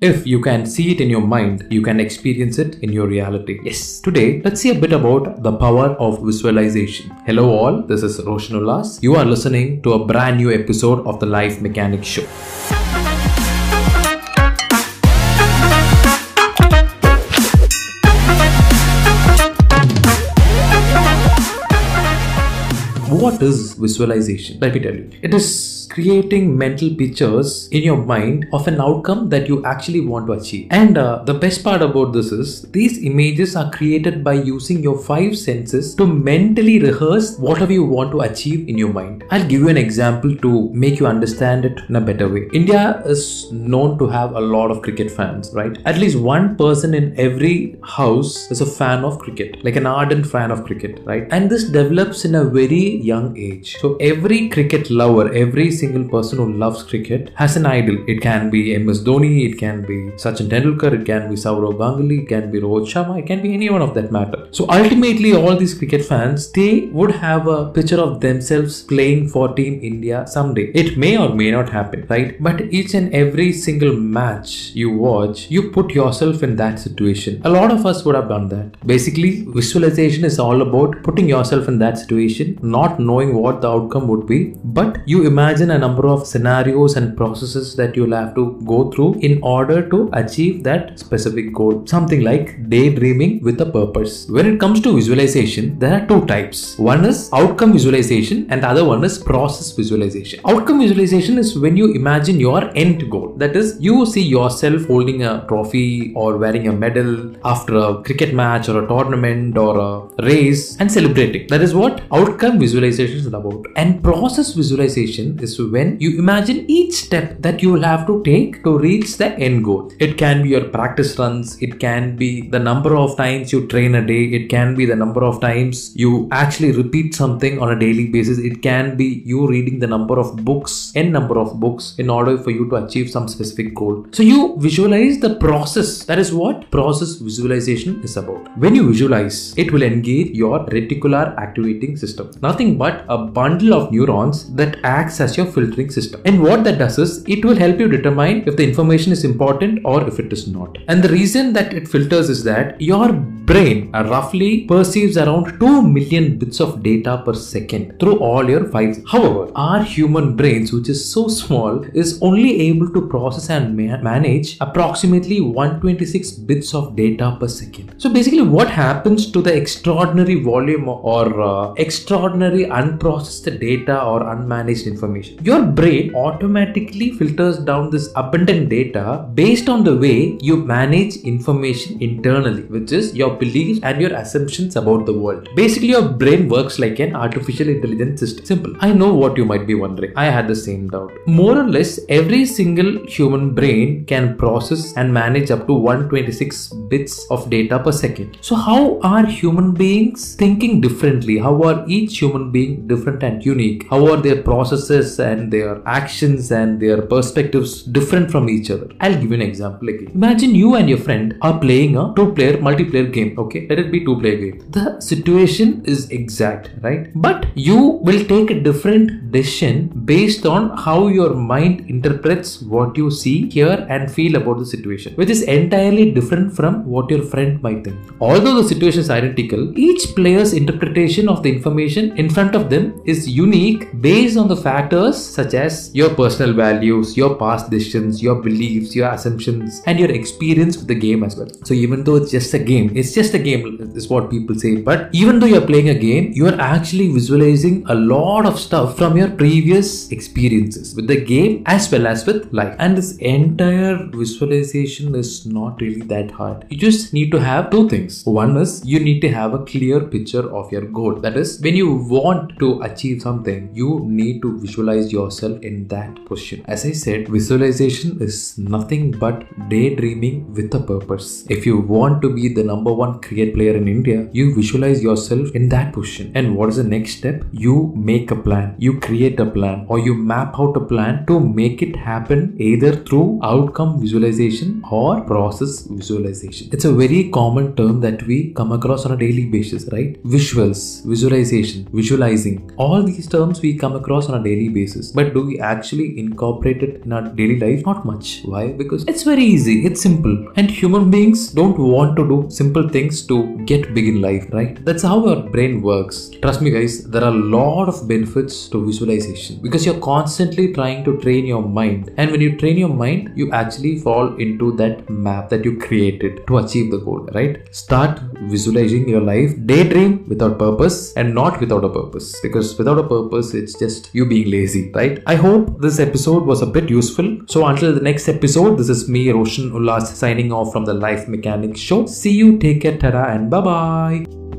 If you can see it in your mind, you can experience it in your reality. Yes. Today, let's see a bit about the power of visualization. Hello, all. This is Roshan Ullas. You are listening to a brand new episode of the Life Mechanics Show. What is visualization? Let me tell you. It is creating mental pictures in your mind of an outcome that you actually want to achieve. And uh, the best part about this is these images are created by using your five senses to mentally rehearse whatever you want to achieve in your mind. I'll give you an example to make you understand it in a better way. India is known to have a lot of cricket fans, right? At least one person in every house is a fan of cricket, like an ardent fan of cricket, right? And this develops in a very young age. So every cricket lover, every single person who loves cricket has an idol. It can be MS Dhoni, it can be Sachin Tendulkar, it can be Sourav Ganguly, it can be Rohit Sharma, it can be anyone of that matter. So ultimately, all these cricket fans they would have a picture of themselves playing for Team India someday. It may or may not happen, right? But each and every single match you watch, you put yourself in that situation. A lot of us would have done that. Basically, visualization is all about putting yourself in that situation, not knowing what the outcome would be, but you imagine a number of scenarios and processes that you'll have to go through in order to achieve that specific goal. Something like daydreaming with a purpose. When it comes to visualization, there are two types. One is outcome visualization and the other one is process visualization. Outcome visualization is when you imagine your end goal. That is, you see yourself holding a trophy or wearing a medal after a cricket match or a tournament or a race and celebrating. That is what outcome visualization is about. And process visualization is when you imagine each step that you will have to take to reach the end goal. It can be your practice runs, it can be the number of times you train a day, it can be the number of times you actually repeat something on a daily basis, it can be you reading the number of books, n number of books in order for you to achieve some specific goal. So you visualize the process. That is what process visualization is about. When you visualize, it will engage your reticular activating system. Nothing but a bundle of neurons that acts as your filtering system. And what that does is it will help you determine if the information is important or if it is not. And the reason that it filters is that your brain roughly perceives around 2 million bits of data per second through all your five. However, our human brains, which is so small, is only able to process and ma- manage approximately 126 bits of data per second. So basically, what happens to the extraordinary volume or uh, extraordinary unprocessed data or unmanaged information? your brain automatically filters down this abundant data based on the way you manage information internally, which is your beliefs and your assumptions about the world. Basically, your brain works like an artificial intelligence system. Simple. I know what you might be wondering. I had the same doubt. More or less, every single human brain can process and manage up to 126 bits of data per second. So, how are human beings thinking differently? How are each human being different and unique? How are their processes and their actions and their perspectives different from each other. I'll give you an example again. Imagine you and your friend are playing a two player multiplayer game. Okay, let it be two player game. The situation is exact, right? But you will take a different decision based on how your mind interprets what you see, hear, and feel about the situation, which is entirely different from what your friend might think. Although the situation is identical, each player's interpretation of the information in front of them is unique based on the factors such as your personal values, your past decisions, your beliefs, your assumptions, and your experience with the game as well. So even though it's just a game, it's just a game, is what people say. But even though you're playing a game, you are actually visualizing a lot of stuff from your previous experiences with the game as well as with life. And this entire visualization is not really that hard. You just need to have two things. One is you need to have a clear picture of your goal. That is, when you want to achieve something, you need to visualize yourself in that position. As I said, visualization is nothing but daydreaming with a purpose. If you want to be the number one cricket player in India, you visualize yourself in that position. And what is the next step? You make a plan, you create a plan, or you map out a plan to make it happen either through outcome visualization or process visualization. It's a very common term that we come across on a daily basis, right? Visuals, visualization, visualization, All these terms we come across on a daily basis, but do we actually incorporate it in our daily life? Not much. Why? Because it's very easy, it's simple, and human beings don't want to do simple things to get big in life, right? That's how our brain works. Trust me, guys, there are a lot of benefits to visualization because you're constantly trying to train your mind, and when you train your mind, you actually fall into that map that you created to achieve the goal, right? Start visualizing your life, daydream without purpose and not without a purpose because without a purpose, it's just you being lazy, right? I hope this episode was a bit useful. So, until the next episode, this is me, Roshan Ullas, signing off from the Life Mechanics Show. See you, take care, Tara, and bye bye.